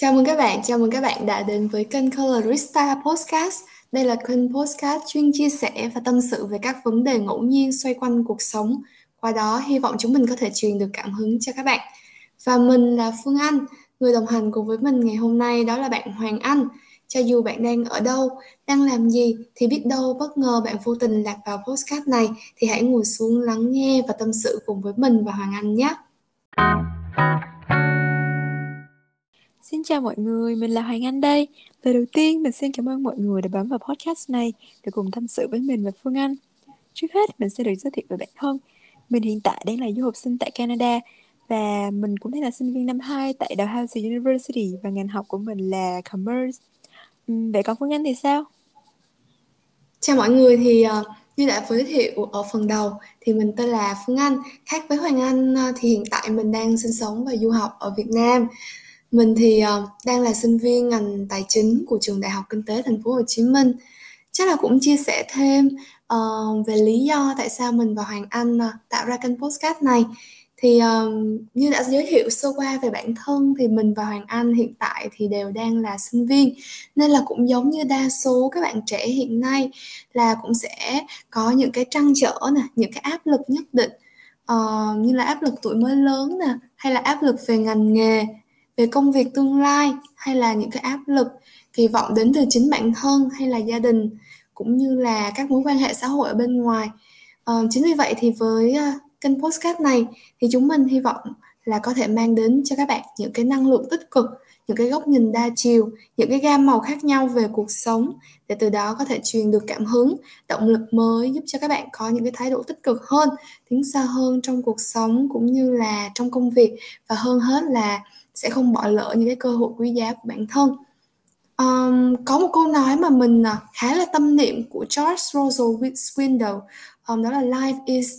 Chào mừng các bạn, chào mừng các bạn đã đến với kênh Colorista Podcast. Đây là kênh podcast chuyên chia sẻ và tâm sự về các vấn đề ngẫu nhiên xoay quanh cuộc sống. Qua đó, hy vọng chúng mình có thể truyền được cảm hứng cho các bạn. Và mình là Phương Anh, người đồng hành cùng với mình ngày hôm nay đó là bạn Hoàng Anh. Cho dù bạn đang ở đâu, đang làm gì thì biết đâu bất ngờ bạn vô tình lạc vào podcast này thì hãy ngồi xuống lắng nghe và tâm sự cùng với mình và Hoàng Anh nhé. Xin chào mọi người, mình là Hoàng Anh đây. Lời đầu tiên, mình xin cảm ơn mọi người đã bấm vào podcast này để cùng tâm sự với mình và Phương Anh. Trước hết, mình sẽ được giới thiệu về bản thân. Mình hiện tại đang là du học sinh tại Canada và mình cũng đang là sinh viên năm 2 tại Dalhousie University và ngành học của mình là Commerce. Ừ, vậy còn Phương Anh thì sao? Chào mọi người thì uh, như đã giới thiệu ở phần đầu thì mình tên là Phương Anh. Khác với Hoàng Anh uh, thì hiện tại mình đang sinh sống và du học ở Việt Nam. Mình thì uh, đang là sinh viên ngành tài chính của trường Đại học Kinh tế Thành phố Hồ Chí Minh. Chắc là cũng chia sẻ thêm uh, về lý do tại sao mình và Hoàng Anh uh, tạo ra kênh podcast này. Thì uh, như đã giới thiệu sơ qua về bản thân thì mình và Hoàng Anh hiện tại thì đều đang là sinh viên nên là cũng giống như đa số các bạn trẻ hiện nay là cũng sẽ có những cái trăn trở nè, những cái áp lực nhất định uh, như là áp lực tuổi mới lớn nè hay là áp lực về ngành nghề về công việc tương lai hay là những cái áp lực kỳ vọng đến từ chính bản thân hay là gia đình cũng như là các mối quan hệ xã hội ở bên ngoài. À, chính vì vậy thì với ờ, kênh postcard này thì chúng mình hy vọng là có thể mang đến cho các bạn những cái năng lượng tích cực những cái góc nhìn đa chiều những cái gam màu khác nhau về cuộc sống để từ đó có thể truyền được cảm hứng động lực mới giúp cho các bạn có những cái thái độ tích cực hơn tiến xa hơn trong cuộc sống cũng như là trong công việc. Và hơn hết là sẽ không bỏ lỡ những cái cơ hội quý giá của bản thân. Um, có một câu nói mà mình uh, khá là tâm niệm của George Russell Swindle um, đó là life is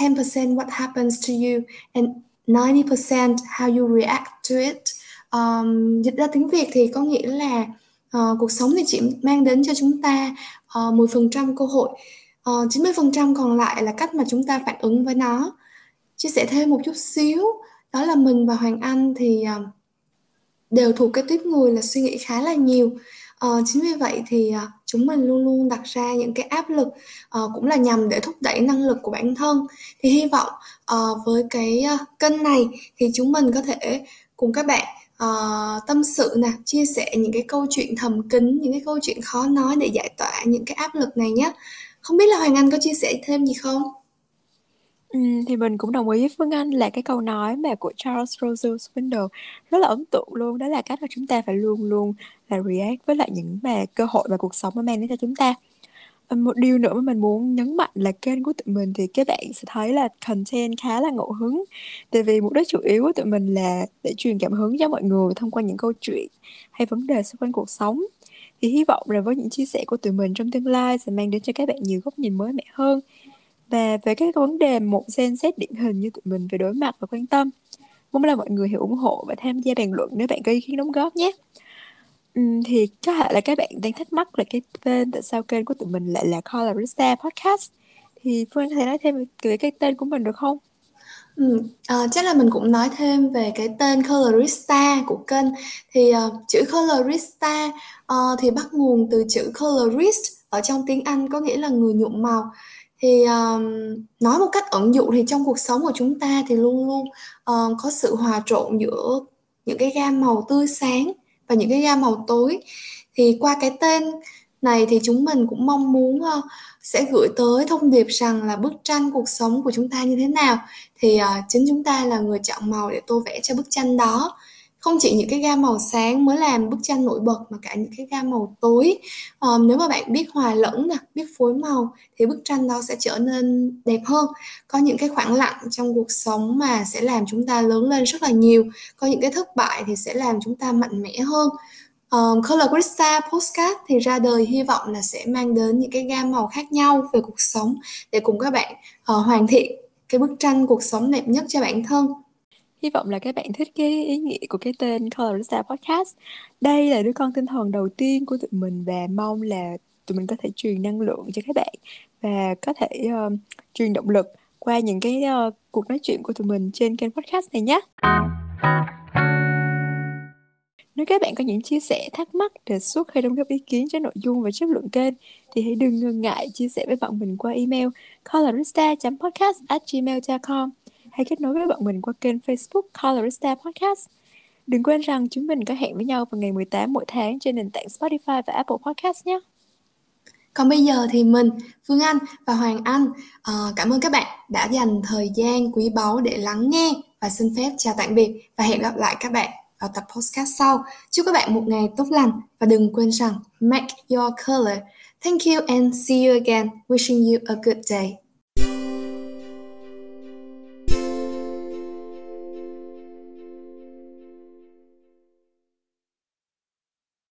10% what happens to you and 90% how you react to it. Um, dịch ra tiếng Việt thì có nghĩa là uh, cuộc sống thì chỉ mang đến cho chúng ta ờ, uh, 10% cơ hội ờ, uh, 90% còn lại là cách mà chúng ta phản ứng với nó. Chia sẻ thêm một chút xíu đó là mình và Hoàng Anh thì à, đều thuộc cái tuyết người là suy nghĩ khá là nhiều. À, chính vì vậy thì à, chúng mình luôn luôn đặt ra những cái áp lực à, cũng là nhằm để thúc đẩy năng lực của bản thân. Thì hy vọng à, với cái à, kênh này thì chúng mình có thể cùng các bạn uh, tâm sự nè chia sẻ những cái câu chuyện thầm kín những cái câu chuyện khó nói để giải tỏa những cái áp lực này nhé không biết là hoàng anh có chia sẻ thêm gì không? Thì mình cũng đồng ý với Phương Anh là cái câu nói mà của Charles Russell Swindle rất là ấn tượng luôn, đó là cách mà chúng ta phải luôn luôn là react với lại những mà cơ hội và cuộc sống nó mang đến cho chúng ta. Một điều nữa mà mình muốn nhấn mạnh là kênh của tụi mình thì các bạn sẽ thấy là content khá là ngẫu hứng. Tại vì mục đích chủ yếu của tụi mình là để truyền cảm hứng cho mọi người thông qua những câu chuyện hay vấn đề xung quanh cuộc sống. Thì hy vọng là với những chia sẻ của tụi mình trong tương lai sẽ mang đến cho các bạn nhiều góc nhìn mới mẻ hơn và về các vấn đề một gen xét điển hình như tụi mình về đối mặt và quan tâm. Mong là mọi người hiểu ủng hộ và tham gia bàn luận nếu bạn có ý kiến đóng góp nhé. Uhm, thì có thể là các bạn đang thắc mắc là cái tên tại sao kênh của tụi mình lại là Colorista Podcast. Thì Phương có thể nói thêm về cái tên của mình được không? Ừ, à, chắc là mình cũng nói thêm về cái tên Colorista của kênh thì uh, chữ Colorista uh, ờ, thì bắt nguồn từ chữ colorist ở trong tiếng Anh có nghĩa là người nhuộm màu thì um, nói một cách ẩn dụ thì trong cuộc sống của chúng ta thì luôn luôn uh, có sự hòa trộn giữa những cái gam màu tươi sáng và những cái gam màu tối. Thì qua cái tên này thì chúng mình cũng mong muốn uh, sẽ gửi tới thông điệp rằng là bức tranh cuộc sống của chúng ta như thế nào. Thì uh, chính chúng ta là người chọn màu để tô vẽ cho bức tranh đó không chỉ những cái gam màu sáng mới làm bức tranh nổi bật mà cả những cái gam màu tối. Um, nếu mà bạn biết hòa lẫn nè biết phối màu thì bức tranh đó sẽ trở nên đẹp hơn. Có những cái khoảng lặng trong cuộc sống mà sẽ làm chúng ta lớn lên rất là nhiều. Có những cái thất bại thì sẽ làm chúng ta mạnh mẽ hơn. Um, Color Crystal Postcard thì ra đời hy vọng là sẽ mang đến những cái gam màu khác nhau về cuộc sống để cùng các bạn uh, hoàn thiện cái bức tranh cuộc sống đẹp nhất cho bản thân. Hy vọng là các bạn thích cái ý nghĩa của cái tên Colorista Podcast. Đây là đứa con tinh thần đầu tiên của tụi mình và mong là tụi mình có thể truyền năng lượng cho các bạn và có thể uh, truyền động lực qua những cái uh, cuộc nói chuyện của tụi mình trên kênh podcast này nhé. Nếu các bạn có những chia sẻ, thắc mắc, đề xuất hay đóng góp ý kiến cho nội dung và chất lượng kênh thì hãy đừng ngần ngại chia sẻ với bọn mình qua email colorista.podcast@gmail.com hay kết nối với bọn mình qua kênh Facebook Colorista Podcast. Đừng quên rằng chúng mình có hẹn với nhau vào ngày 18 mỗi tháng trên nền tảng Spotify và Apple Podcast nhé. Còn bây giờ thì mình, Phương Anh và Hoàng Anh uh, cảm ơn các bạn đã dành thời gian quý báu để lắng nghe và xin phép chào tạm biệt và hẹn gặp lại các bạn vào tập podcast sau. Chúc các bạn một ngày tốt lành và đừng quên rằng make your color. Thank you and see you again. Wishing you a good day.